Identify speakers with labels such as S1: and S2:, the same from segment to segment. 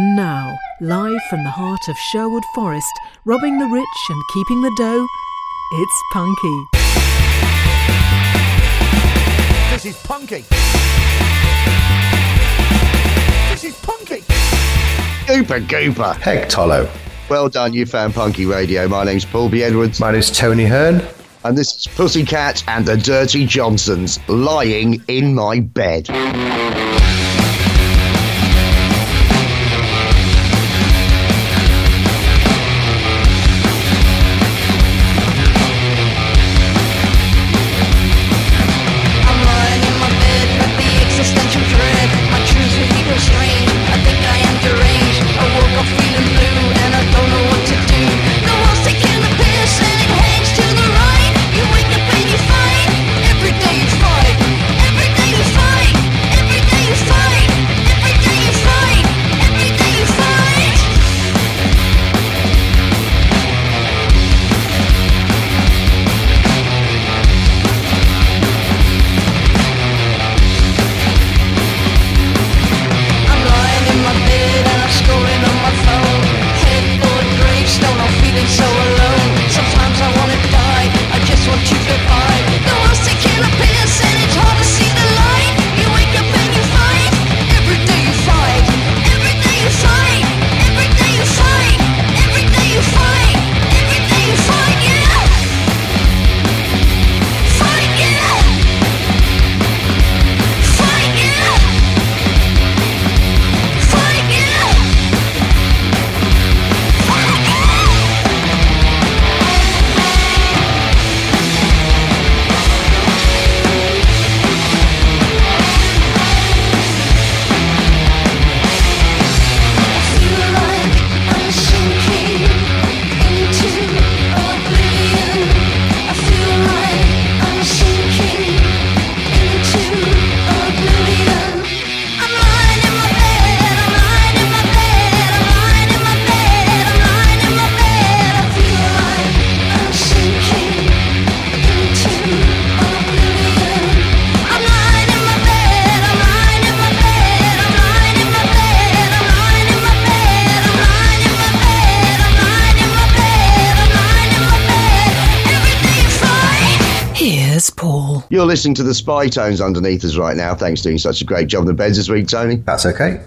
S1: And now, live from the heart of Sherwood Forest, robbing the rich and keeping the dough, it's Punky.
S2: This is Punky. This is Punky.
S3: Gooper Gooper.
S4: Heck Tolo.
S3: Well done, you found Punky Radio. My name's Paul B. Edwards.
S4: My name's Tony Hearn.
S3: And this is Pussycat and the Dirty Johnsons lying in my bed. Listening to the spy tones underneath us right now. Thanks for doing such a great job in the beds this week, Tony.
S4: That's okay.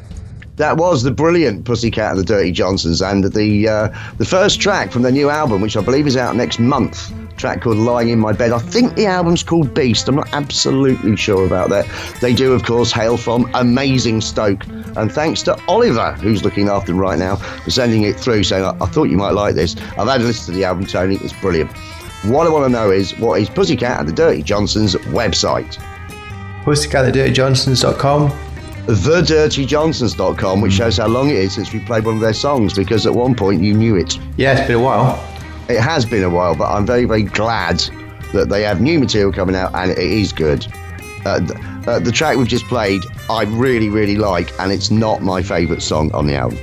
S3: That was the brilliant Pussycat and the Dirty Johnsons, and the uh, the first track from their new album, which I believe is out next month. Track called "Lying in My Bed." I think the album's called Beast. I'm not absolutely sure about that. They do, of course, hail from Amazing Stoke, and thanks to Oliver, who's looking after them right now, for sending it through, saying, "I, I thought you might like this." I've had a listen to the album, Tony. It's brilliant. What I want to know is what is Pussycat and the Dirty Johnsons website?
S4: Pussycatandthedirtyjohnsons.com
S3: TheDirtyJohnsons.com, which shows how long it is since we played one of their songs, because at one point you knew it.
S4: Yeah, it's been a while.
S3: It has been a while, but I'm very, very glad that they have new material coming out and it is good. Uh, the, uh, the track we've just played, I really, really like, and it's not my favourite song on the album.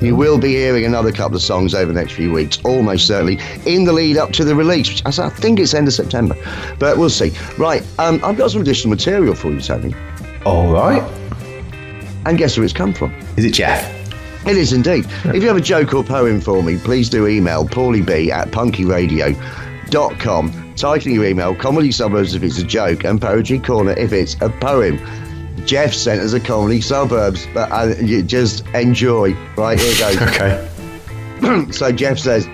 S3: You will be hearing another couple of songs over the next few weeks, almost certainly, in the lead up to the release, which I think it's end of September. But we'll see. Right, um, I've got some additional material for you, Tony.
S4: All right.
S3: And guess where it's come from?
S4: Is it Jeff?
S3: It is indeed. if you have a joke or poem for me, please do email paulieb at punkyradio.com. Title your email, Comedy Suburbs if it's a joke, and Poetry Corner if it's a poem. Jeff sent us a comedy suburbs, but uh, you just enjoy. Right here goes.
S4: okay.
S3: so Jeff says,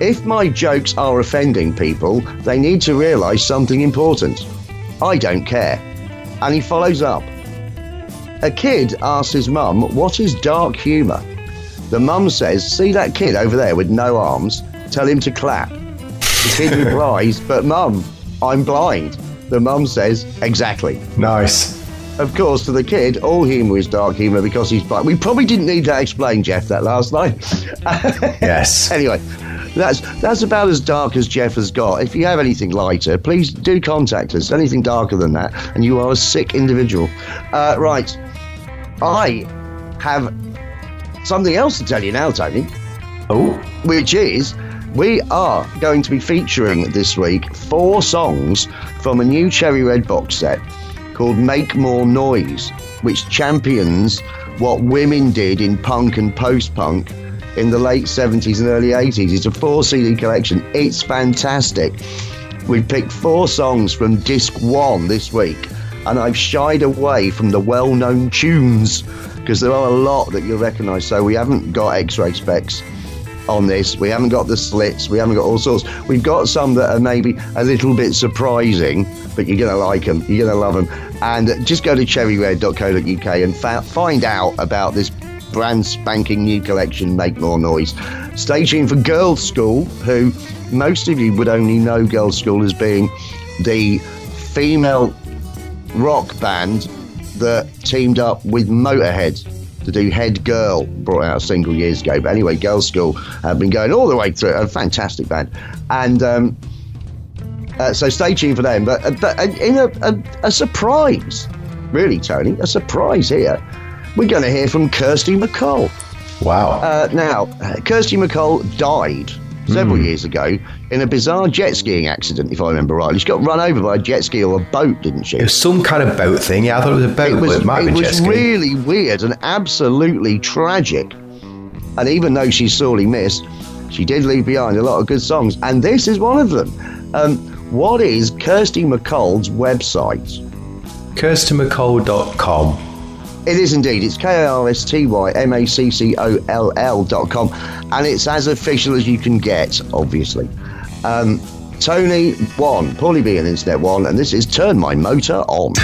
S3: if my jokes are offending people, they need to realise something important. I don't care. And he follows up. A kid asks his mum, What is dark humour? The mum says, See that kid over there with no arms? Tell him to clap. The kid replies, But mum, I'm blind. The mum says, Exactly.
S4: Nice.
S3: Of course, to the kid, all humour is dark humour because he's blind. We probably didn't need that explained, Jeff, that last line.
S4: yes.
S3: anyway, that's that's about as dark as Jeff has got. If you have anything lighter, please do contact us. Anything darker than that, and you are a sick individual. Uh, right. I have something else to tell you now, Tony.
S4: Oh.
S3: Which is we are going to be featuring this week four songs from a new Cherry Red box set called Make More Noise, which champions what women did in punk and post punk in the late 70s and early 80s. It's a four CD collection. It's fantastic. We picked four songs from disc one this week, and I've shied away from the well known tunes because there are a lot that you'll recognize. So we haven't got X-Ray Spex on this. We haven't got the slits. We haven't got all sorts. We've got some that are maybe a little bit surprising, but you're going to like them. You're going to love them. And just go to cherryred.co.uk and fa- find out about this brand spanking new collection, Make More Noise. Stay tuned for Girlschool, who most of you would only know Girlschool as being the female rock band that teamed up with Motorhead to do Head Girl, brought out a single years ago. But anyway, Girlschool have been going all the way through. A fantastic band. And um, uh, so stay tuned for them. But, uh, but uh, in a, a, a surprise, really, Tony, a surprise here. We're going to hear from Kirsty MacColl.
S4: Wow.
S3: Uh, now, Kirsty MacColl died several years ago in a bizarre jet skiing accident, if I remember rightly. She got run over by a jet ski or a boat, didn't she?
S4: it was some kind of boat thing. Yeah, I thought it was a boat,
S3: it was,
S4: it
S3: it was really weird and absolutely tragic. And even though she's sorely missed, she did leave behind a lot of good songs, and this is one of them. Um, what is Kirsty MacColl's website?
S4: KirstyMacColl.com.
S3: It is indeed. It's K A R S T Y M A C C O L L dot com, and it's as official as you can get, obviously. Um, Tony one, Paulie B and Internet one, and this is Turn My Motor On.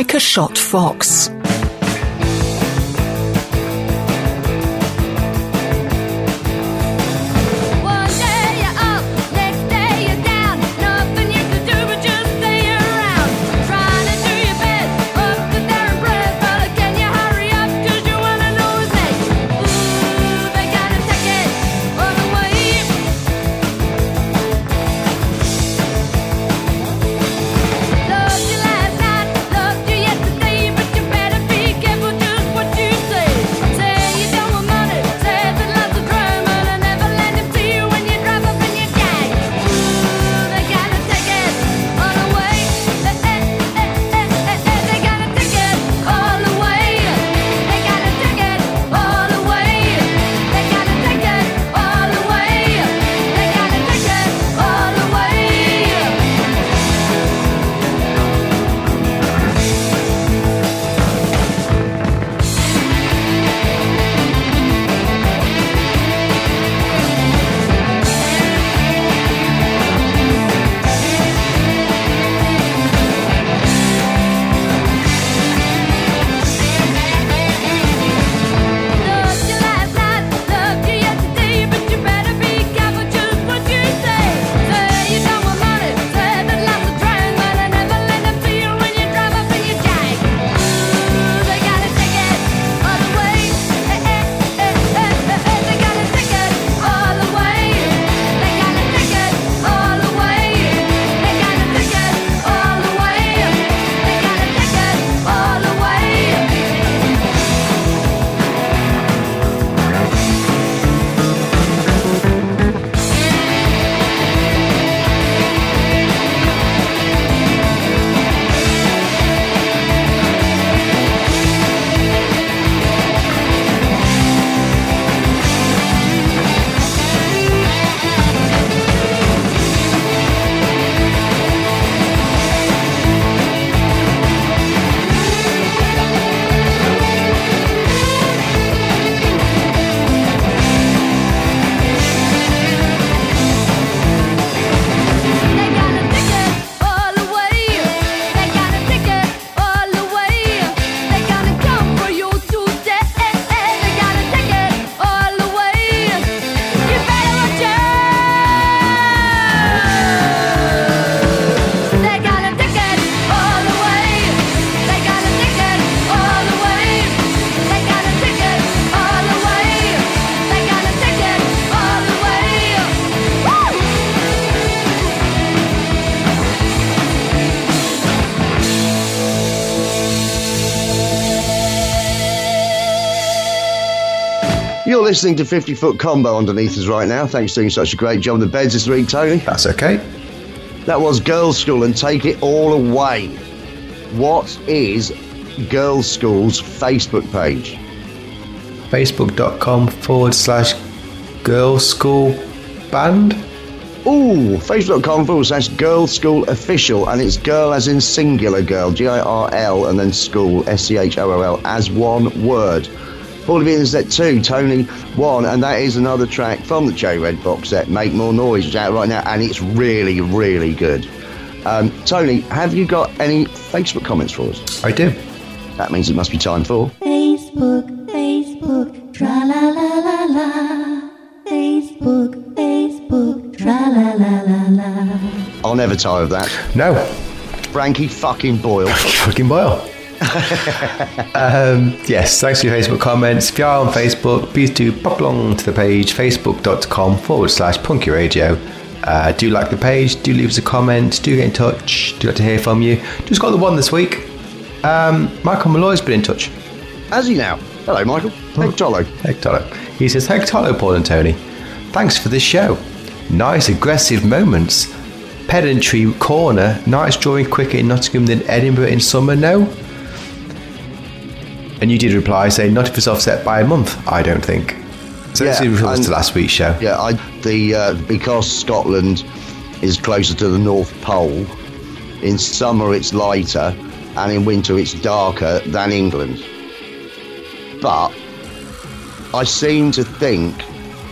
S5: Like a
S1: shot fox.
S3: Listening to 50 Foot Combo underneath us right now. Thanks for doing such a great job the beds this week, Tony.
S4: That's okay.
S3: That was Girlschool and Take It All Away. What is Girlschool's Facebook page?
S4: Facebook.com forward slash girls school band.
S3: Ooh, facebook.com forward slash Girls' School Official, and it's girl as in singular girl, G I R L, and then school, S C H O O L, as one word. Paulie B Internet 2, Tony 1, and that is another track from the Cherry Red box set, Make More Noise, which is out right now, and it's really, really good. Um, Tony, have you got any Facebook comments for us?
S4: I do.
S3: That means it must be time for.
S6: Facebook, Facebook, tra la la la la. Facebook, Facebook, tra la la la la.
S3: I'll never tire of that.
S4: No.
S3: Frankie fucking Boyle.
S4: Fucking boil. Um, yes, thanks for your Facebook comments. If you are on Facebook, please do pop along to the page facebook.com forward slash punky radio. Uh, do like the page, do leave us a comment, do get in touch, do like to hear from you. Just got the one this week. Um, Michael Malloy's been in touch.
S3: Has he now? Hello, Michael. Hey, Tolo.
S4: Heck Tolo. He says, Heck Tolo, Paul and Tony. Thanks for this show. Nice aggressive moments. Pedantry corner. Nice drawing quicker in Nottingham than Edinburgh in summer, no? And you did reply saying, not if it's offset by a month, I don't think. So
S3: Yeah,
S4: this refers to last week's show.
S3: Yeah, I the uh, because Scotland is closer to the North Pole. In summer, it's lighter, and in winter, it's darker than England. But I seem to think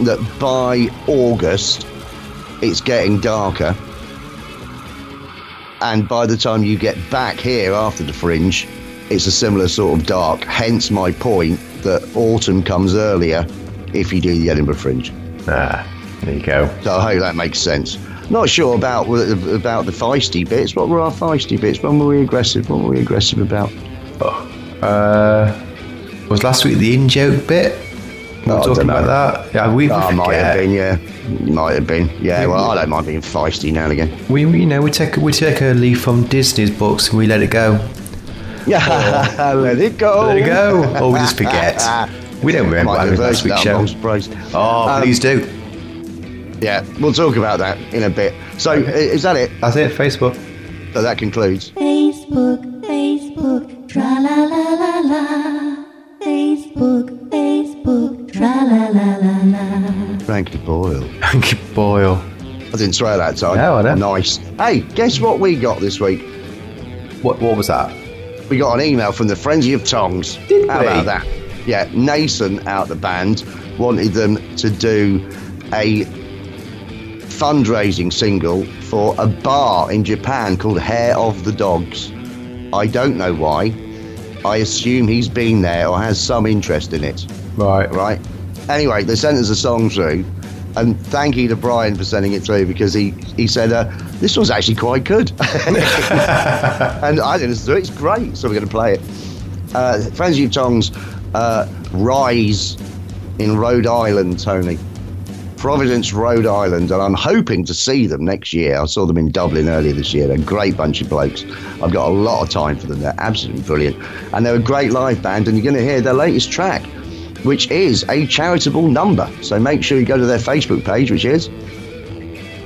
S3: that by August, it's getting darker, and by the time you get back here after the fringe, it's a similar sort of dark. Hence my point that autumn comes earlier if you do the Edinburgh Fringe.
S4: Ah, there you go.
S3: So I hope that makes sense. Not sure about about the feisty bits. What were our feisty bits? When were we aggressive? What were we aggressive about?
S4: Uh, was last week the in joke bit? We were
S3: Oh,
S4: talking about that. Yeah, we, we
S3: Oh, might have been, yeah. Might have been. Yeah, well, I don't mind being feisty now and again.
S4: We, we- you know, we take we take a leaf from Disney's books and we let it go.
S3: Yeah, let it go.
S4: Let it go. Or we just forget. We don't remember
S3: Might do a
S4: having last week's show.
S3: I'm surprised.
S4: Oh,
S3: Um,
S4: please do.
S3: Yeah, we'll talk about that in a bit. So, i- is that it?
S4: That's it. Facebook.
S3: So that concludes.
S6: Facebook, Facebook, tra la la la la. Facebook, Facebook, tra la la la la.
S3: Frankie Boyle.
S4: Thank you, Boyle.
S3: I didn't swear that time.
S4: No, I don't.
S3: Nice. Hey, guess what we got this week?
S4: What what was that?
S3: We got an email from the Frenzy of Tongs.
S4: Did
S3: How
S4: we?
S3: about that? Yeah, Nason out the band wanted them to do a fundraising single for a bar in Japan called Hair of the Dogs. I don't know why. I assume he's been there or has some interest in it,
S4: Right.
S3: right? Anyway, they sent us a song through, and thank you to Brian for sending it through because he, he said, uh, This was actually quite good. and I didn't do it, it's great, so we're going to play it. Uh, of Tongs uh, Rise in Rhode Island, Tony. Providence, Rhode Island, and I'm hoping to see them next year. I saw them in Dublin earlier this year. They're a great bunch of blokes. I've got a lot of time for them. They're absolutely brilliant. And they're a great live band, and you're going to hear their latest track, which is a charitable number. So make sure you go to their Facebook page, which is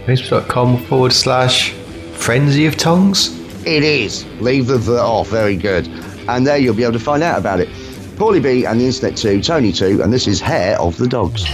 S4: Facebook.com forward slash frenzy of tongues.
S3: It is. Leave the the off. Very good. And there you'll be able to find out about it. Paulie B and the Internet 2, Tony 2, and this is Hair of the Dogs.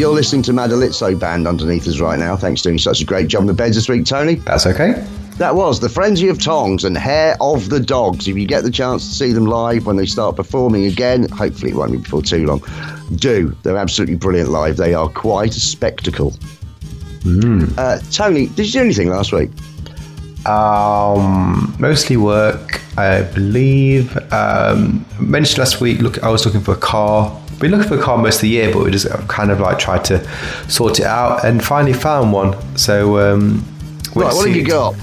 S3: You're listening to Madalitso Band underneath us right now. Thanks for doing such a great job in the beds this week, Tony.
S4: That's okay.
S3: That was the Frenzy of Tongs and Hair of the Dogs. If you get the chance to see them live when they start performing again, hopefully it won't be before too long, do. They're absolutely brilliant live. They are quite a spectacle. Uh, Tony, did you do anything last week?
S4: Um, mostly work, I believe. Um, mentioned last week. Look, I was looking for a car. Been looking for a car most of the year, but we just kind of like tried to sort it out, and finally found one. So, um,
S3: Right, what have you got?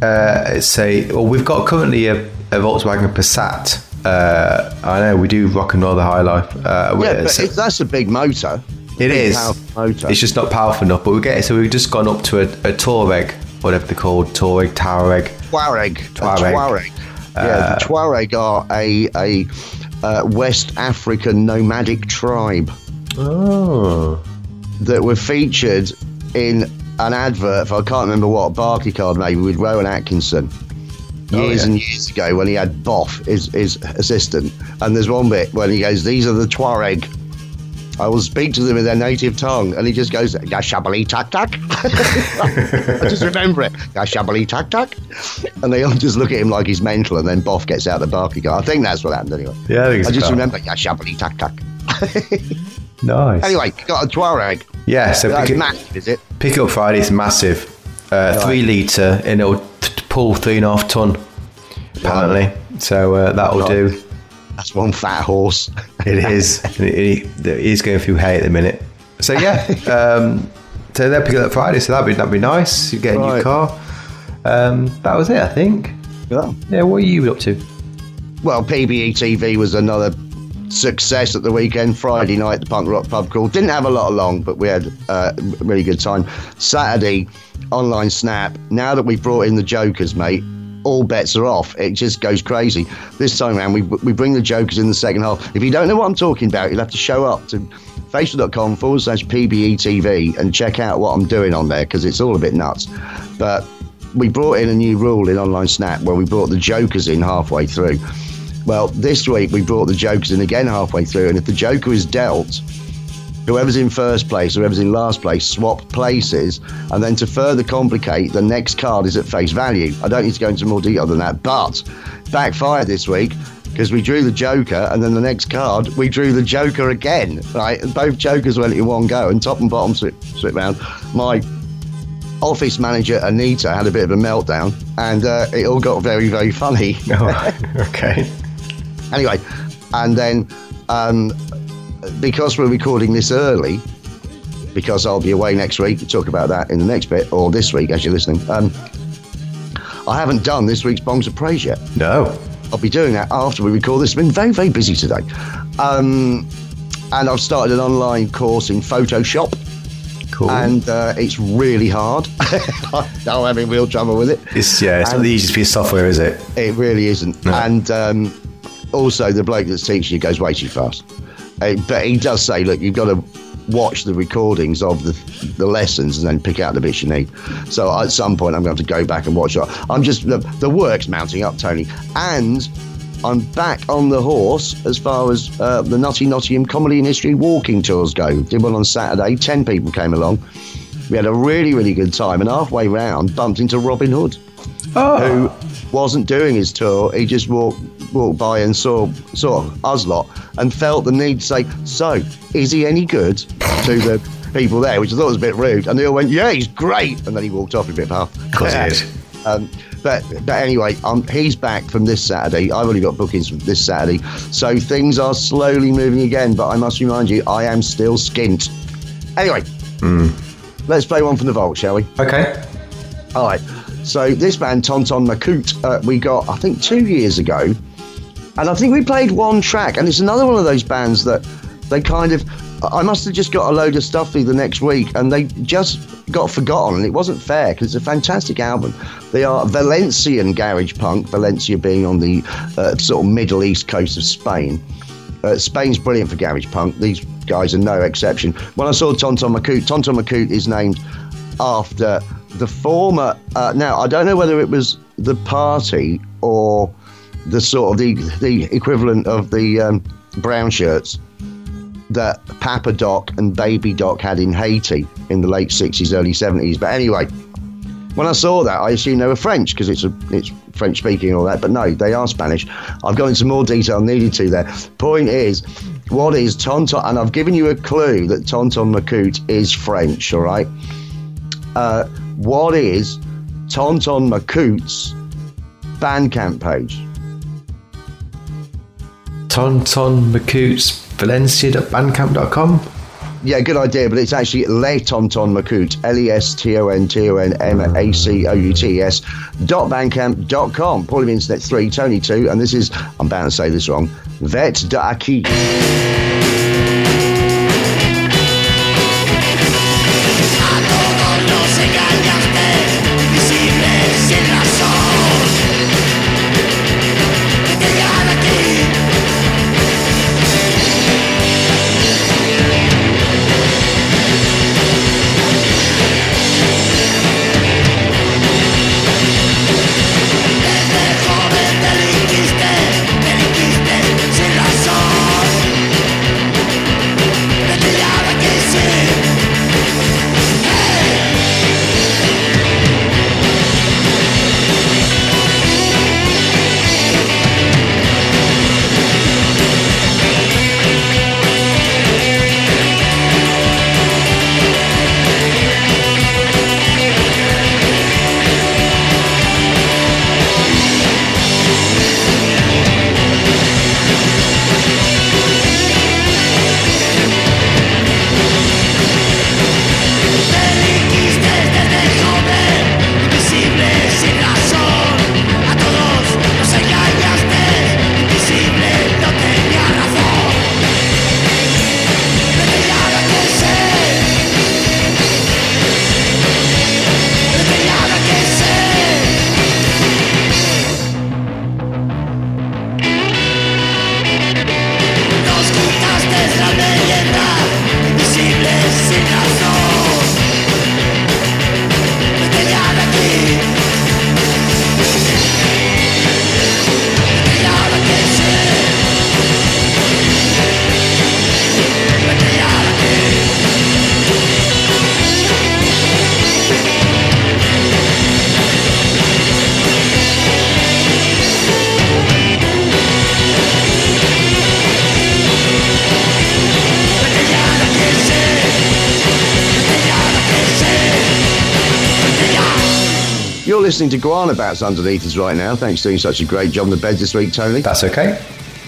S4: Uh, a well, we've got currently a, a Volkswagen Passat. Uh, I know we do rock and roll the high life. Uh,
S3: Yeah, but it's, that's a big motor.
S4: it
S3: Big
S4: is.
S3: motor.
S4: It's just not powerful enough. But we get it. So we've just gone up to a, a Touareg, whatever they're called, Touareg, Touareg.
S3: Tuareg.
S4: Tuareg.
S3: Yeah, the Tuareg are a, a uh, West African nomadic tribe
S4: Oh.
S3: that were featured in an advert for, I can't remember what, Barclaycard maybe, with Rowan Atkinson. Years
S4: yeah.
S3: and years ago when he had Boff, his, his assistant. And there's one bit when he goes, These are the Tuareg. I will speak to them in their native tongue. And he just goes, Gashabali tak tak. I just remember it. Gashabali tak tak. And they all just look at him like he's mental. And then Boff gets out the Barclaycard. I think that's what happened anyway.
S4: Yeah, I think
S3: I just remember Gashabali tak tak.
S4: Nice.
S3: Anyway, got a Tuareg.
S4: Yeah, so
S3: That's
S4: pick it,
S3: massive, is it?
S4: pick up Friday. is massive. Uh, Three litre, and it'll t- pull three and a half ton, apparently. So uh, that'll
S3: Right.
S4: do.
S3: That's one fat horse.
S4: It is. Is going through hay at the minute. So yeah, um, so they'll pick it up Friday. So that'd be that'd be nice. You get a new
S3: Right.
S4: car. Um, that was it, I think.
S3: Yeah.
S4: Yeah. What are you up to?
S3: Well, PBE TV was another success at the weekend. Friday night, the punk rock pub crawl. Didn't have a lot along, but we had uh, a really good time. Saturday, online snap. Now that we've brought in the Jokers, mate, all bets are off. It just goes crazy. This time around, we, we bring the Jokers in the second half. If you don't know what I'm talking about, you'll have to show up to facebook.com forward slash PBE TV and check out what I'm doing on there because it's all a bit nuts. But we brought in a new rule in online snap where we brought the Jokers in halfway through. Well, this week we brought the Jokers in again halfway through, and if the Joker is dealt, whoever's in first place, whoever's in last place, swap places, and then to further complicate, the next card is at face value. I don't need to go into more detail than that, but backfired this week because we drew the Joker, and then the next card we drew the Joker again. Right, and both Jokers went in one go, and top and bottom slip slip round. My office manager Anita had a bit of a meltdown, and uh, it all got very very funny.
S4: Oh, okay.
S3: Anyway, and then um, because we're recording this early, because I'll be away next week, we'll talk about that in the next bit, or this week as you're listening. Um, I haven't done this week's Bongs of Praise yet.
S4: No.
S3: I'll be doing that after we record this. It's been very, very busy today. Um, and I've started an online course in Photoshop,
S4: Cool.
S3: and uh, it's really hard. I'm having real trouble with it.
S4: it's yeah. It's not the easiest piece of software, is it?
S3: It really isn't.
S4: No.
S3: And um, also, the bloke that's teaching you goes way too fast. But he does say, look, you've got to watch the recordings of the the lessons and then pick out the bits you need. So at some point, I'm going to have to go back and watch it. I'm just the, the work's mounting up, Tony, and I'm back on the horse as far as uh, the Nutty Nottingham Comedy and History walking tours go. Did one on Saturday. Ten people came along. We had a really, really good time, and halfway round, bumped into Robin Hood who wasn't doing his tour. He just walked walked by and saw saw us lot and felt the need to say, "So, is he any good?" to the people there, which I thought was a bit rude. And they all went, "Yeah, he's great," and then he walked off a bit half.
S4: Of course he did.
S3: Um, but but anyway, um, he's back from this Saturday. I've only got bookings from this Saturday, so things are slowly moving again. But I must remind you, I am still skint. Anyway, let's play one from the vault, shall we?
S4: Okay.
S3: All right. So this band, Tonton Macoute, uh, we got I think two years ago, and I think we played one track, and it's another one of those bands that they kind of. I must have just got a load of stuff the next week, and they just got forgotten, and it wasn't fair because it's a fantastic album. They are Valencian garage punk, Valencia being on the uh, sort of Middle East coast of Spain. Uh, Spain's brilliant for garage punk. These guys are no exception. When I saw Tonton Macoute, Tonton Macoute is named after the former. Uh, now I don't know whether it was the party or the sort of the the equivalent of the um, brown shirts that Papa Doc and Baby Doc had in Haiti in the late sixties, early seventies. But anyway, when I saw that, I assumed they were French because it's a, it's French speaking and all that. But no, they are Spanish. I've gone into more detail needed to there. Point is, what is Tonton? And I've given you a clue that Tonton Macoute is French. All right. Uh, what is Tonton Macoute's Bandcamp page?
S4: Tonton Macoots Valencia.bandcamp.com.
S3: Yeah, good idea, but it's actually Le Tonton Macoute, L E S T O N T O N M A C O U T S, dot bandcamp dot com. Paulie Internet 3, Tony 2, and this is, I'm bound to say this wrong, Vet Aki. Listening to Guana Batz underneath us right now. Thanks for doing such a great job on the bed this week, Tony.
S4: That's okay.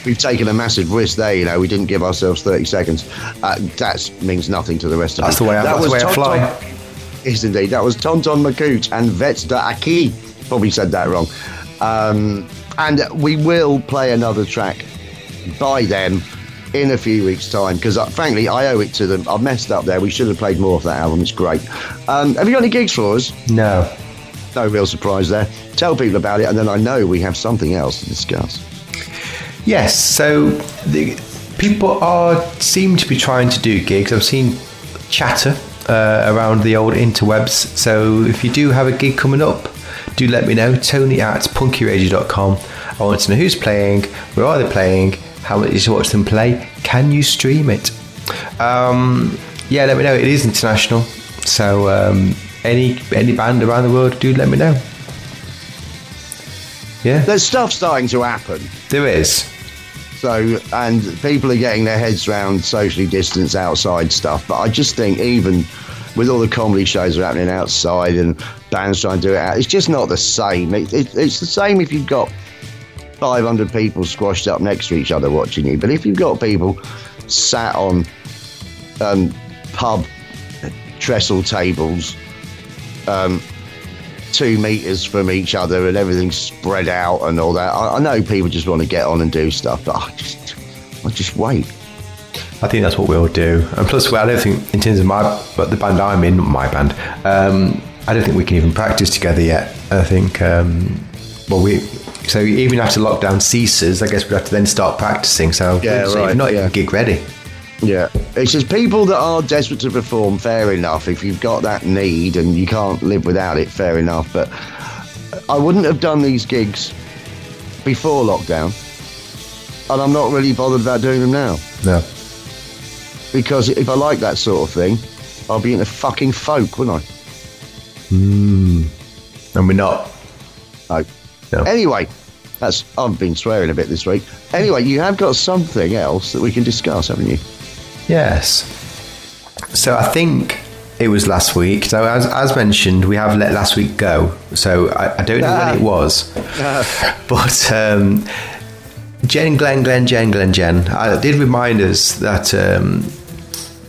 S3: We've taken a massive risk there, you know. We didn't give ourselves 30 seconds. Uh, that means nothing to the rest of
S4: That's
S3: us.
S4: the way I-
S3: That
S4: that's the
S3: was
S4: way I fly.
S3: Tonton- Yes, indeed. That was Tonton Macoute and Vets de Aki. Probably said that wrong. Um, and we will play another track by them in a few weeks' time because, uh, frankly, I owe it to them. I've messed up there. We should have played more of that album. It's great. Um, have you got any gigs for us?
S4: No.
S3: No real surprise there. Tell people about it, and then I know we have something else to discuss.
S4: Yes, so the people are seem to be trying to do gigs. I've seen chatter uh, around the old interwebs. So if you do have a gig coming up, do let me know. Tony at punkyradio.com. I want to know who's playing, where are they playing, how much to watch them play, can you stream it? Um, yeah, let me know. It is international, so um, any any band around the world, do let me know. Yeah,
S3: There's stuff starting to happen.
S4: there is.
S3: So, and people are getting their heads around socially distanced outside stuff. But I just think, even with all the comedy shows that are happening outside and bands trying to do it out, it's just not the same. It, it, it's the same if you've got 500 people squashed up next to each other watching you. But if you've got people sat on um, pub trestle tables, um, two meters from each other and everything's spread out and all that, I, I know people just want to get on and do stuff, but I just, I just wait.
S4: I think that's what we'll do. And plus, well, I don't think, in terms of my, but the band I'm in, my band, um, I don't think we can even practice together yet. I think, um, well, we, so even after lockdown ceases, I guess we'd have to then start practicing. So,
S3: Yeah,
S4: so
S3: right,
S4: not
S3: yeah.
S4: even gig ready.
S3: Yeah, it's just people that are desperate to perform. Fair enough. If you've got that need and you can't live without it, fair enough. But I wouldn't have done these gigs before lockdown, and I'm not really bothered about doing them now
S4: No.
S3: because if I like that sort of thing, I'll be in into fucking folk, wouldn't I? Hmm.
S4: And we're not.
S3: No.
S4: No.
S3: Anyway, that's I've been swearing a bit this week. Anyway, you have got something else that we can discuss, haven't you?
S4: Yes. So I think it was last week. So as, as mentioned, we have let last week go. So I, I don't know when it was, but um, Jen, Glenn, Glenn, Jen, Glenn, Jen. I did remind us that. Um,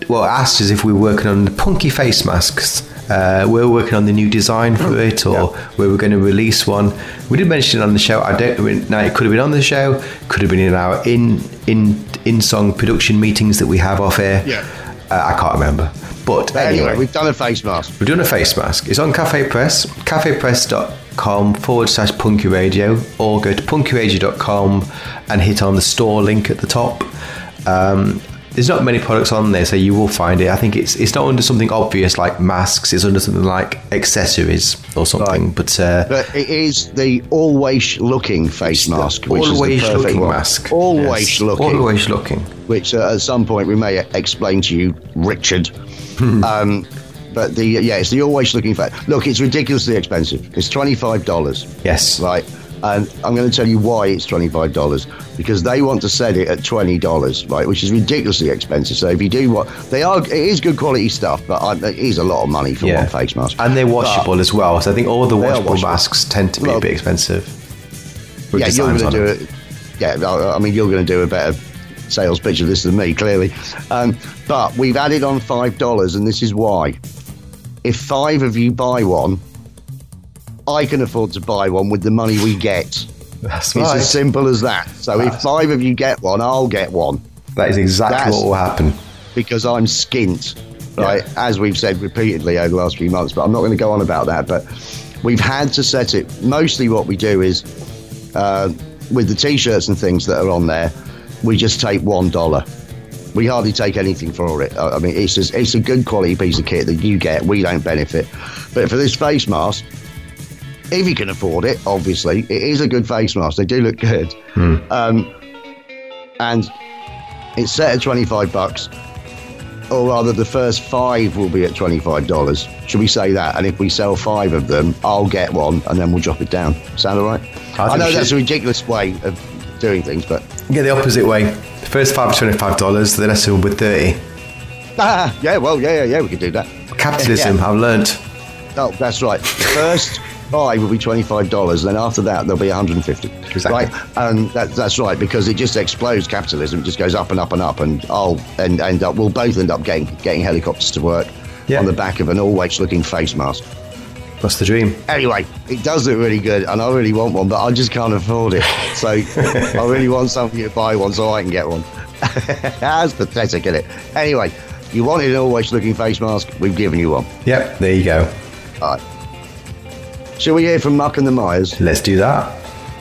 S4: well, asked us if we were working on the punky face masks. Uh, we're working on the new design for it, or we were going to release one. We did mention it on the show. I don't. I mean, now it could have been on the show, could have been in our in in in song production meetings that we have off air.
S3: Yeah.
S4: Uh, I can't remember. But
S3: But anyway,
S4: anyway,
S3: we've done a face mask.
S4: we're doing a face mask. It's on CafePress, cafepress.com forward slash punky radio, or go to punkyradio.com and hit on the store link at the top. Um, there's not many products on there, so you will find it. I think it's it's not under something obvious like masks, it's under something like accessories or something.
S3: Right.
S4: But uh,
S3: But it is the always looking face mask, which
S4: always
S3: is the perfect
S4: looking
S3: one.
S4: mask.
S3: Always
S4: Yes,
S3: looking.
S4: Always looking.
S3: which uh, at some point we may explain to you, Richard.
S4: Hmm.
S3: um, but the yeah, it's the always looking face. Look, it's ridiculously expensive. It's twenty five dollars.
S4: Yes.
S3: Right. And I'm going to tell you why it's twenty five dollars because they want to set it at twenty dollars, right? Which is ridiculously expensive. So if you do what they are, it is good quality stuff, but I, it is a lot of money for one face mask.
S4: And they're washable as well. So I think all the washable,
S3: washable.
S4: masks tend to be
S3: Well,
S4: a bit expensive.
S3: yeah, you're going to do it. Yeah, I mean, you're going to do a better sales pitch of this than me, clearly. Um, but we've added on five dollars, and this is why. If five of you buy one, I can afford to buy one with the money we get.
S4: That's
S3: It's
S4: right.
S3: as simple as that. So if five of you get one, I'll get one
S4: That is exactly
S3: That's-
S4: what will happen.
S3: because I'm skint, right? As we've said repeatedly over the last few months, but I'm not going to go on about that. But we've had to set it. Mostly, what we do is uh, with the t-shirts and things that are on there, we just take one dollar. We hardly take anything for it. I I mean, it's just, it's a good quality piece of kit that you get. We don't benefit, but for this face mask, if you can afford it, obviously, it is a good face mask. They do look good, um, and it's set at twenty five bucks or rather the first five will be at $25 should we say that and if we sell five of them i'll get one and then we'll drop it down sound all right
S4: I
S3: i, know
S4: we
S3: that's a ridiculous way of doing things but
S4: Get the opposite way. The first five are twenty-five dollars. The rest them were thirty.
S3: ah, yeah well yeah yeah yeah we could do that
S4: Capitalism.
S3: Yeah.
S4: I've learnt.
S3: oh that's right first five will be $25 then after that there'll be 150
S4: Exactly.
S3: right and that, that's right because it just explodes capitalism it just goes up and up and up and i'll end, end up uh, we'll both end up getting getting helicopters to work
S4: Yeah.
S3: on the back of an always looking face mask
S4: That's the dream.
S3: Anyway, it does look really good, and I really want one, but I just can't afford it. So I really want somebody to buy one so I can get one. That's pathetic, isn't it? Anyway, you wanted an always looking face mask, we've given you one.
S4: Yep. There you go.
S3: All right. Shall we hear from Muck and the Mires?
S4: Let's do that.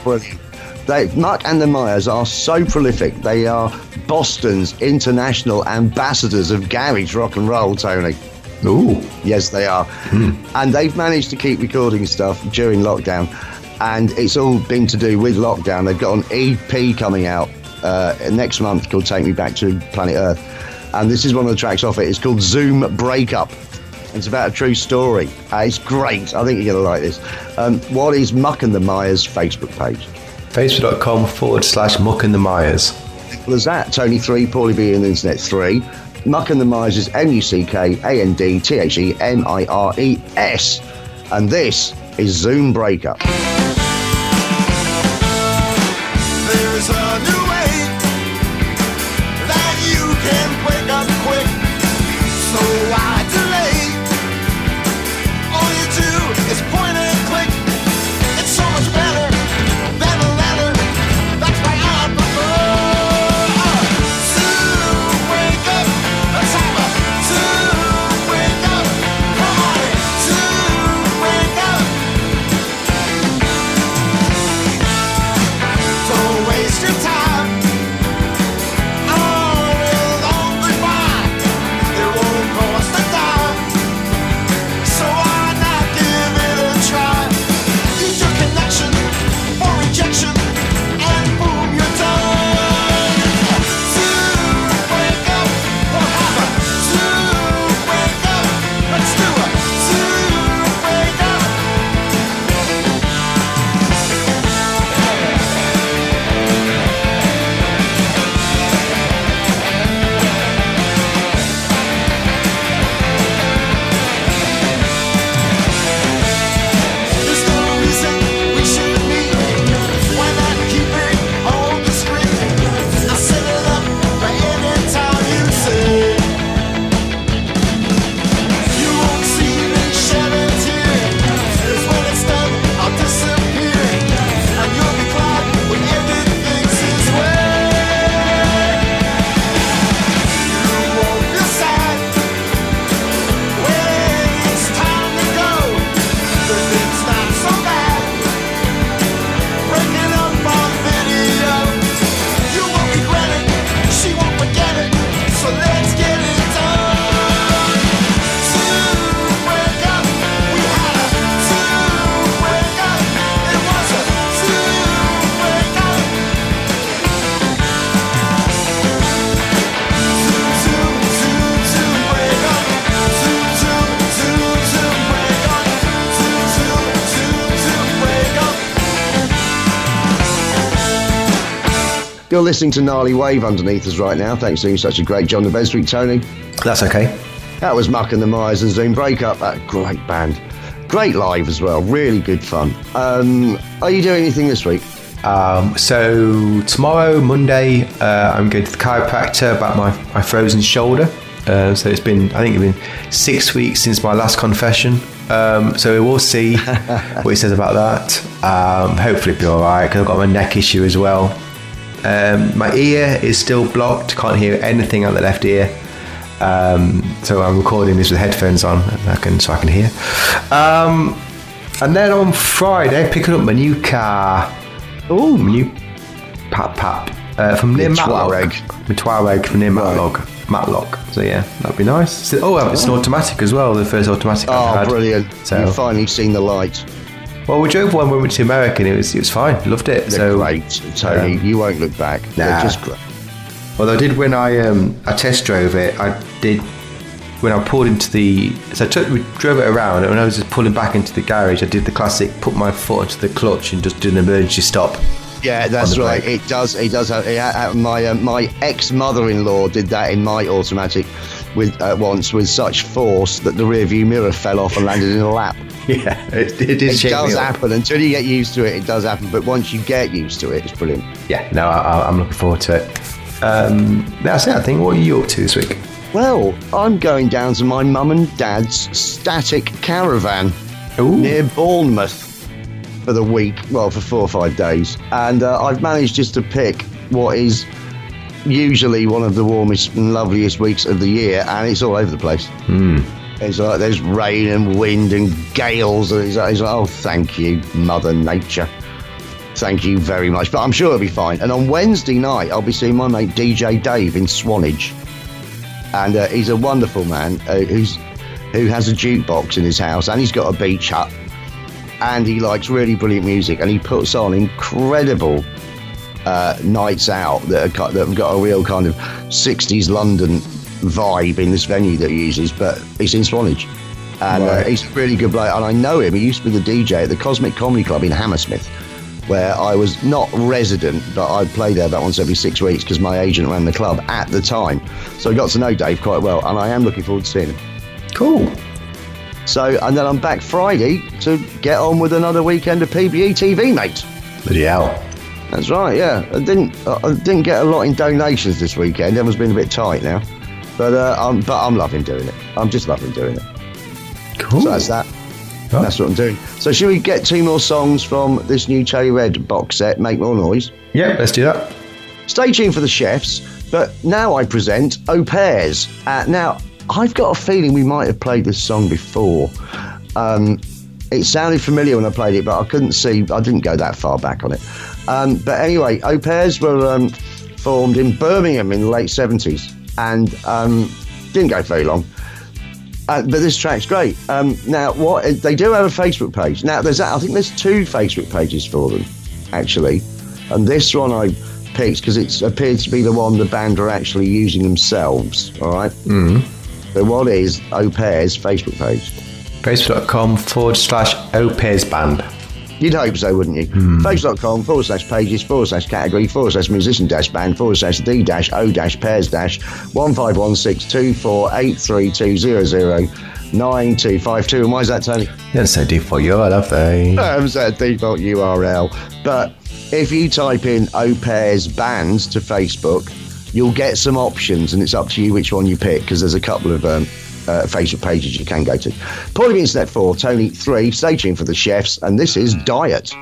S3: Brilliant. They, Muck and the Mires are so prolific. They are Boston's international ambassadors of garage rock and roll, Tony.
S4: Ooh.
S3: Yes, they are. And they've managed to keep recording stuff during lockdown. And it's all been to do with lockdown. They've got an EP coming out uh, next month called Take Me Back to Planet Earth. And this is one of the tracks off it. It's called Zoom Breakup. It's about a true story. Uh, it's great. I think you're going to like this. Um, what is Muck and the Mires Facebook page?
S4: Facebook.com forward slash Muck and the
S3: Mires. as that. Tony 3, Paulie B and the Internet 3. Muck and the Mires is M U C K A N D T H E M I R E S. And this is Zoom Breakup.
S7: You're
S3: listening to Gnarly Wave underneath us right now. Thanks for doing such a great John the Street, Tony.
S4: That's okay.
S3: That was Muck and the Mires and Zoom Breakup. That great band. Great live as well. Really good fun. Um, are you doing anything this week?
S4: Um, so tomorrow, Monday, uh, I'm going to the chiropractor about my, my frozen shoulder. Uh, so it's been, I think it's been six weeks since my last confession. Um, so we'll see what he says about that. Um, hopefully it'll be all right because I've got my neck issue as well. Um, my ear is still blocked. Can't hear anything out the left ear. Um, so I'm recording this with headphones on, I can so I can hear. Um, and then on Friday, picking up my new car. Oh, my new pap pap uh, from near Matlock.
S3: Touareg.
S4: My Touareg from near Matlock. Matlock. So yeah, that'd be nice. So- oh, it's an automatic as well. The first automatic I've
S3: Oh, brilliant.
S4: So
S3: You've finally seen the light.
S4: Well, we drove one when we went to America, and it was it was fine. Loved it.
S3: They're
S4: so
S3: great, Tony.
S4: um,
S3: you won't look back. They're just great.
S4: Although I did when I um, I test drove it, I did when I pulled into the so I took, we drove it around and when I was just pulling back into the garage, I did the classic put my foot into the clutch and just did an emergency stop.
S3: Yeah, that's right.
S4: brake.
S3: It does. It does have. It, uh, my uh, my ex mother-in-law did that in my automatic with uh, once with such force that the rear view mirror fell off and landed in a lap.
S4: Yeah, it, it
S3: It does happen until you get used to it. It does happen, but once you get used to it, it's brilliant.
S4: Yeah, no, I, I'm looking forward to it. Um, that's it. I think. What are you up to this week?
S3: Well, I'm going down to my mum and dad's static caravan
S4: Ooh.
S3: near Bournemouth for the week. Well, for four or five days, and uh, I've managed just to pick what is usually one of the warmest and loveliest weeks of the year, and it's all over the place. It's like there's rain and wind and gales, and it's like, like, oh, thank you, Mother Nature. Thank you very much. But I'm sure it'll be fine. And on Wednesday night, I'll be seeing my mate DJ Dave in Swanage. And uh, he's a wonderful man uh, who's who has a jukebox in his house and he's got a beach hut. And he likes really brilliant music and he puts on incredible uh, nights out that, are, that have got a real kind of 60s London vibe in this venue that he uses, but he's in Swanage. And uh, he's a really good bloke. And I know him. He used to be the DJ at the Cosmic Comedy Club in Hammersmith. where I was not resident, but I'd play there about once every six weeks because my agent ran the club at the time. So I got to know Dave quite well, and I am looking forward to seeing him.
S4: Cool.
S3: So, and then I'm back Friday to get on with another weekend of PBE TV, mate.
S4: Bloody hell.
S3: That's right, yeah. I didn't, I didn't get a lot in donations this weekend. Everyone's been a bit tight now, but uh, I'm, but I'm loving doing it. I'm just loving doing it.
S4: Cool.
S3: So that's that.
S4: Oh.
S3: That's what I'm doing. So should we get two more songs from this new Cherry Red box set? Make more noise.
S4: Yeah, let's do that.
S3: Stay tuned for the chefs. But now I present Au Pairs. Uh, now I've got a feeling we might have played this song before. Um, it sounded familiar when I played it, but I couldn't see. I didn't go that far back on it. Um, but anyway, Au Pairs were um, formed in Birmingham in the late seventies, and um, didn't go very long. Uh, but this track's great. Um, now, what they do have a Facebook page. Now, there's I think there's two Facebook pages for them, actually, and this one I picked because it appears to be the one the band are actually using themselves. All right. Mm. So what is Au Pair's Facebook page?
S4: Facebook.com forward slash Opez band.
S3: You'd hope so, wouldn't you? Facebook.com forward slash pages forward slash category forward slash musician dash band forward slash the dash o dash pairs dash one five one six two four eight three two zero zero nine two five two. And why is that, Tony?
S4: That's a default URL, they.
S3: Um, so a default URL. But if you type in Au Pairs Bands to Facebook, you'll get some options, and it's up to you which one you pick because there's a couple of um, uh, Facebook pages you can go to. Point of Internet 4, Tony 3, stay tuned for the chefs, and this is Diet.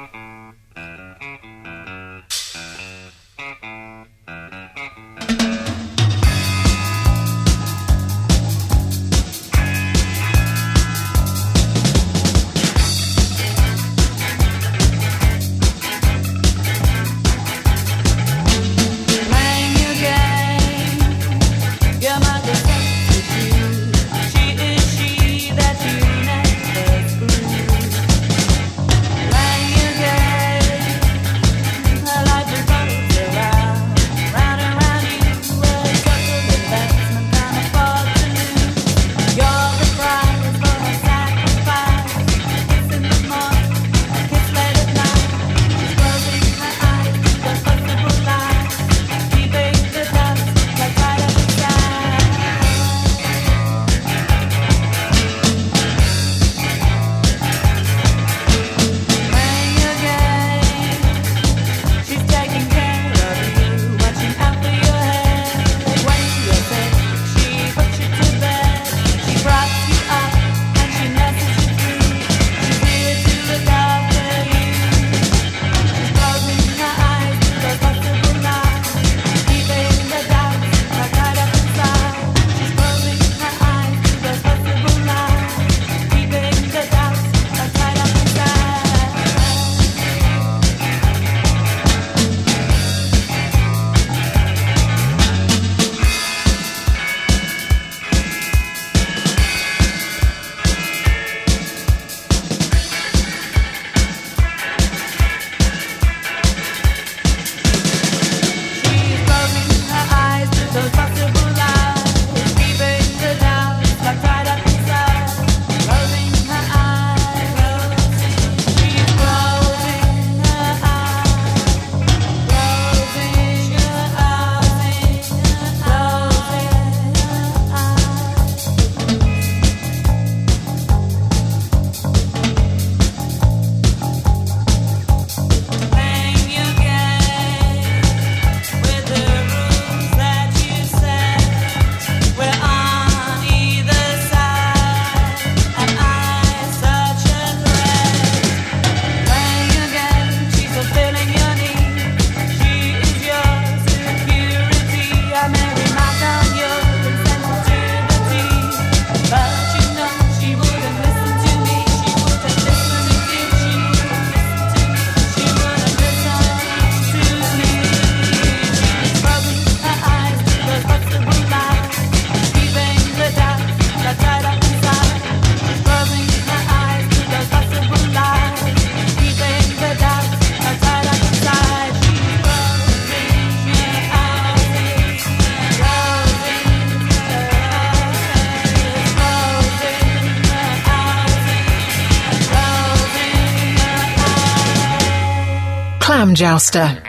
S1: Jouster.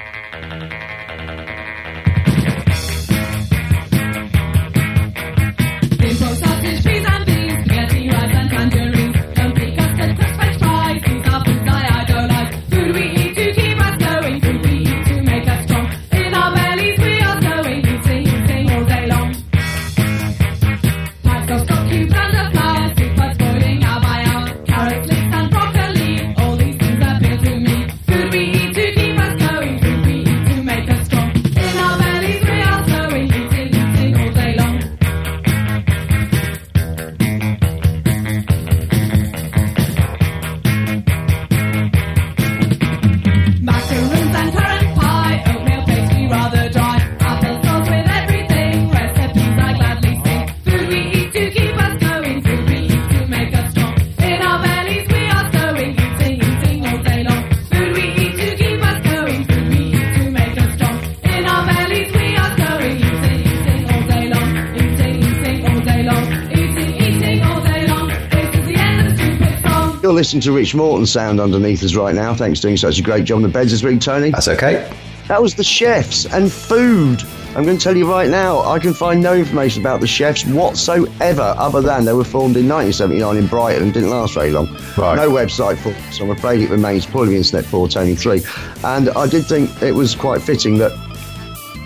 S3: Listening to Rich Morton's sound underneath us right now. Thanks for doing such a great job on the beds this week, Tony.
S4: That's okay.
S3: That was the chefs and food. I'm going to tell you right now, I can find no information about the chefs whatsoever, other than they were formed in 1979 in Brighton and didn't last very long.
S4: Right.
S3: No website for them, so I'm afraid it remains poorly internet for Tony 3. And I did think it was quite fitting that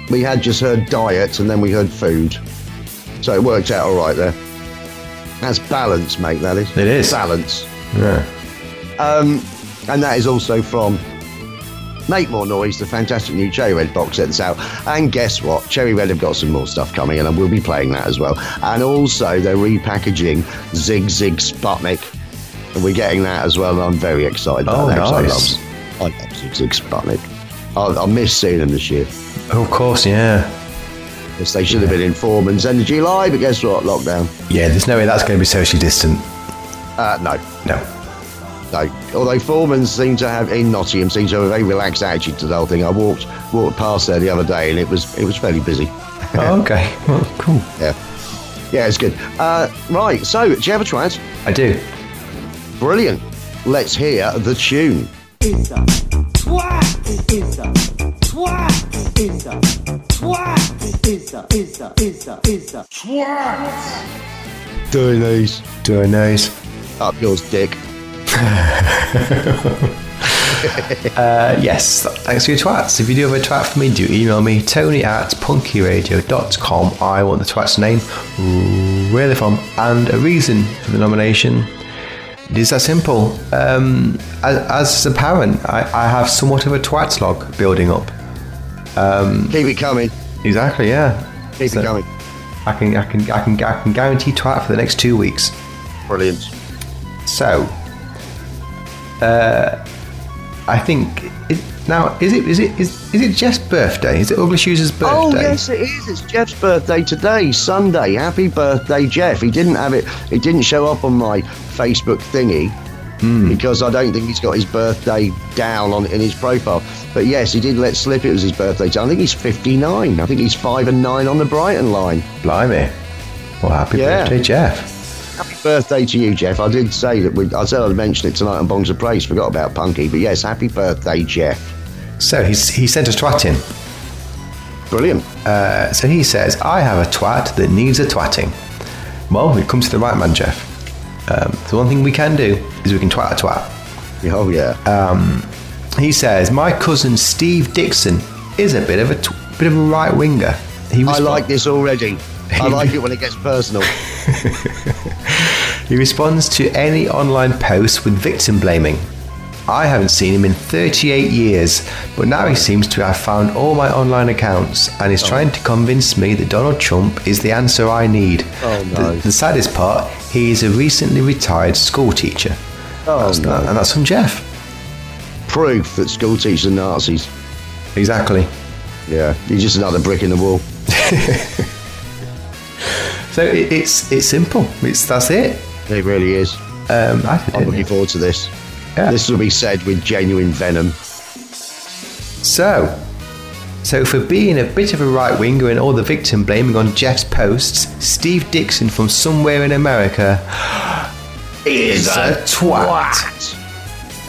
S3: we had just heard diet and then we heard food. So it worked out all right there. That's balance, mate, that is.
S4: It is.
S3: Balance.
S4: Yeah.
S3: Um, and that is also from Make More Noise, the fantastic new Cherry Red box set that's out. And guess what? Cherry Red have got some more stuff coming, and I will be playing that as well. And also, they're repackaging Sigue Sigue Sputnik, and we're getting that as well. And I'm very excited about that.
S4: Oh,
S3: that.
S4: nice.
S3: I love, I love Sigue Sigue Sputnik. I, I miss seeing them this year.
S4: Oh, of course, yeah.
S3: Yes, they should have been in Foreman's Energy Live, but guess what? Lockdown.
S4: Yeah, there's no way that's going to be socially distant.
S3: Uh, no.
S4: No.
S3: No, although Foreman seem to have in Nottingham seem to have a very relaxed attitude to the whole thing. I walked walked past there the other day and it was it was fairly busy.
S4: Oh, okay. Well, cool.
S3: Yeah, yeah, it's good. Uh, right, so do you have a twat?
S4: I do.
S3: Brilliant. Let's hear the tune.
S7: It's a twat. It's a twat. It's a twat. It's a it's a it's a it's a
S3: Doing these
S4: Doing those.
S3: Up yours, dick.
S4: Uh, yes, thanks for your twats. If you do have a twat for me, do email me, tony at punkyradio.com. I want the twat's name, where they're from, and a reason for the nomination. It is that simple. Um, as, as a parent, I, I have somewhat of a twat log building up.
S3: Keep it coming.
S4: Exactly, yeah.
S3: Keep
S4: So
S3: it coming.
S4: I can, I can, I can, I can guarantee twat for the next two weeks.
S3: Brilliant.
S4: So, uh, I think it, now is it is it is, is it Jeff's birthday? Is it Ugly Shoes' birthday?
S3: Oh yes, it is. It's Jeff's birthday today, Sunday. Happy birthday, Jeff. He didn't have it. It didn't show up on my Facebook thingy because I don't think he's got his birthday down on in his profile. But yes, he did let slip it was his birthday. I think he's 59. I think he's five and nine on the Brighton line.
S4: Blimey! Well, happy
S3: Yeah.
S4: birthday, Jeff.
S3: Happy birthday to you, Jeff. I did say that we. I said I'd mention it tonight on Bongs of Praise. Forgot about Punky, but yes, happy birthday, Jeff.
S4: So he's he sent us twat in.
S3: Brilliant.
S4: Uh, so he says, "I have a twat that needs a twatting." Well, it comes to the right man, Jeff. Um, the one thing we can do is we can twat a twat.
S3: Oh yeah.
S4: He says, "My cousin Steve Dixon is a bit of a tw- bit of a right winger." He
S3: I
S4: respo-
S3: like this already. I like it when it gets personal.
S4: He responds to any online post with victim blaming. I haven't seen him in 38 years, but now he seems to have found all my online accounts and is oh. trying to convince me that Donald Trump is the answer I need.
S3: Oh, no.
S4: the, the saddest part, he is a recently retired school teacher.
S3: Oh
S4: That's
S3: no.
S4: not- and that's from Jeff.
S3: Proof that school teachers are Nazis.
S4: Exactly.
S3: Yeah, you're just another brick in the wall.
S4: So it, it's it's simple. It's that's it.
S3: It really is.
S4: Um, I
S3: I'm
S4: it.
S3: looking forward to this.
S4: Yeah.
S3: This will be said with genuine venom.
S4: So, so for being a bit of a right winger and all the victim blaming on Jeff's posts, Steve Dixon from somewhere in America is a twat.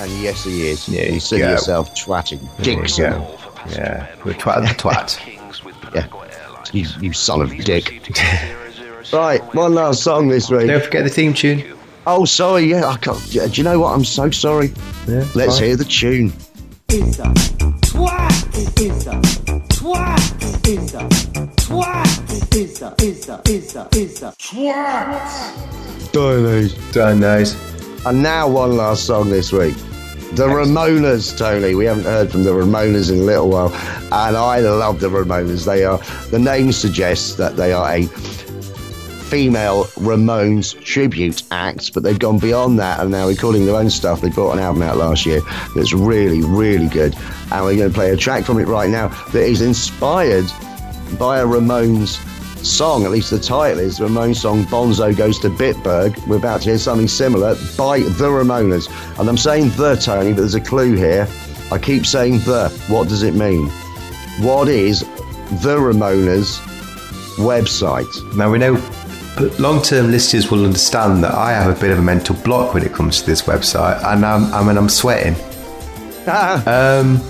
S3: And yes, he is.
S4: Yeah,
S3: you see
S4: go.
S3: yourself twatting Dixon.
S4: Yeah. Yeah. We're twat twat.
S3: Yeah. You, you son of a dick. right, one last song this week.
S4: Don't forget the theme tune.
S3: Oh, sorry. Yeah, I can't. Do you know what? I'm so sorry.
S4: Yeah,
S3: Let's
S4: fine.
S3: hear the tune.
S7: It's a twat. It's a twat. It's a twat. It's a it's a it's a it's a twat.
S4: Don't knows.
S3: And now one last song this week. The Ramonas, Tony. We haven't heard from the Ramonas in a little while, and I love the Ramonas. They are the name suggests that they are a female Ramones tribute act, but they've gone beyond that and now recording their own stuff. They brought an album out last year that's really, really good, and we're going to play a track from it right now that is inspired by a Ramones song, at least the title is the Ramones song Bonzo Goes to Bitburg. We're about to hear something similar by the Ramonas. And I'm saying the, Tony, but there's a clue here. I keep saying the. What does it mean? What is the Ramonas website?
S4: Now we know long term listeners will understand that I have a bit of a mental block when it comes to this website, and I'm, I mean, I'm sweating. Um,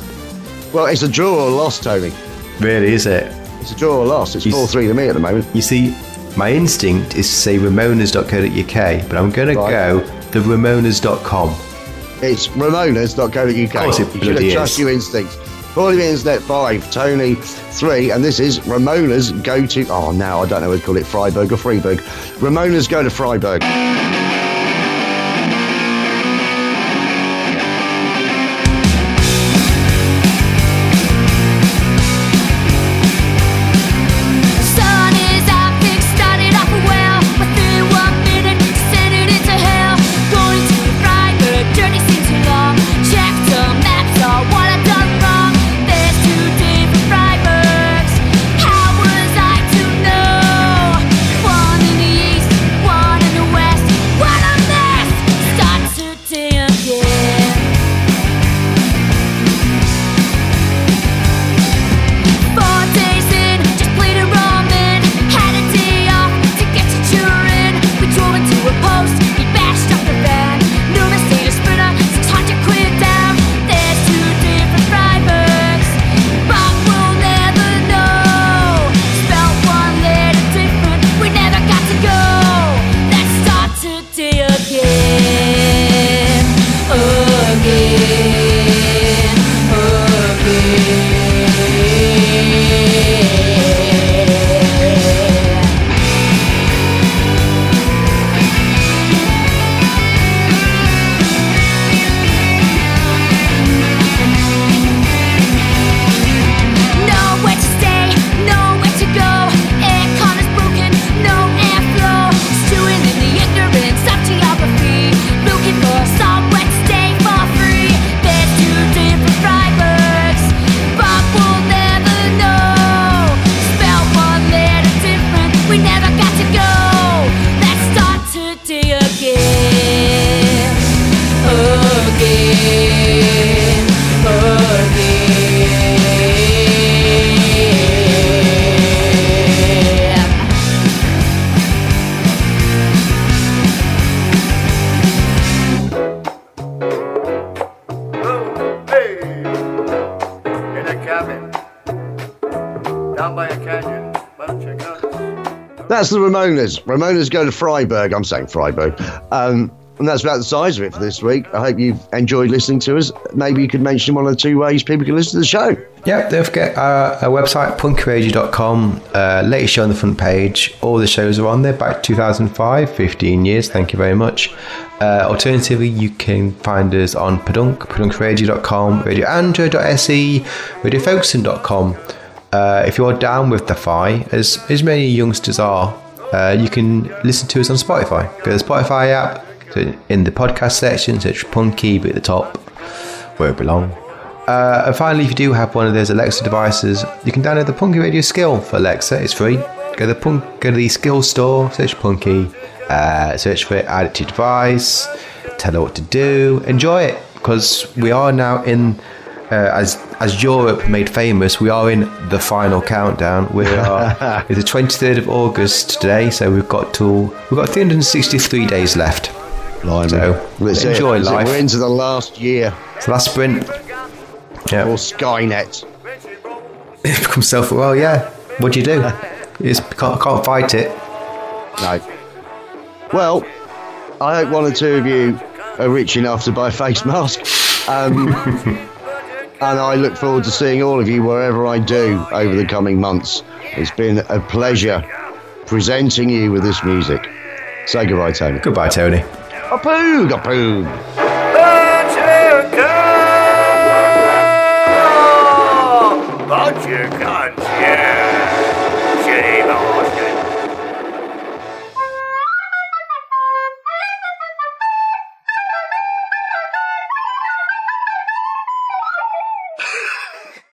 S3: well, it's a draw or loss, Tony.
S4: really, is it?
S3: It's a draw or loss. It's
S4: You
S3: 4 3 to me at the moment.
S4: You see, my instinct is to say ramonas.co.uk, but I'm going to go the ramonas.com.
S3: It's ramonas.co.uk.
S4: Of course it bloody
S3: you should have trust your instincts. Paulie the Internet 5, Tony 3, and this is Ramona's go to. Oh, now I don't know whether to call it Freiburg or Freiburg. Ramona's go to Freiburg. Ramonas. Ramonas go to Freiburg. I'm saying Freiburg. Um, and that's about the size of it for this week. I hope you've enjoyed listening to us. Maybe you could mention one or two ways people can listen to the show.
S4: Yep, don't forget our, our website, punkyradio.com. Uh, latest show on the front page. All the shows are on there back 2005, 15 years. Thank you very much. Uh, alternatively, you can find us on Padunk, padunkradio.com, radioandro.se, radiofolkson.com. Uh, if you're down with the Fi, as, as many youngsters are, uh, you can listen to us on Spotify. Go to the Spotify app, so in the podcast section, search Punky, be at the top, where it belongs. Uh, and finally, if you do have one of those Alexa devices, you can download the Punky Radio Skill for Alexa. It's free. Go to the Punk, go to the Skill Store, search Punky, uh, search for it, add it to your device, tell it what to do, enjoy it because we are now in. Uh, as as Europe made famous, we are in the final countdown. We are it's the twenty third of August today, so we've got till we've got three hundred and sixty three days left.
S3: Blimey.
S4: So,
S3: That's
S4: enjoy
S3: it.
S4: Life.
S3: We're into the last year.
S4: So last sprint. Yeah.
S3: Or Skynet.
S4: It becomes self well, yeah. What do you do? You can't, can't fight it.
S3: No. Well, I hope one or two of you are rich enough to buy a face mask. Um, and I look forward to seeing all of you wherever I do over the coming months. It's been a pleasure presenting you with this music. Say goodbye, Tony.
S4: Goodbye, Tony.
S3: A poog, a poog.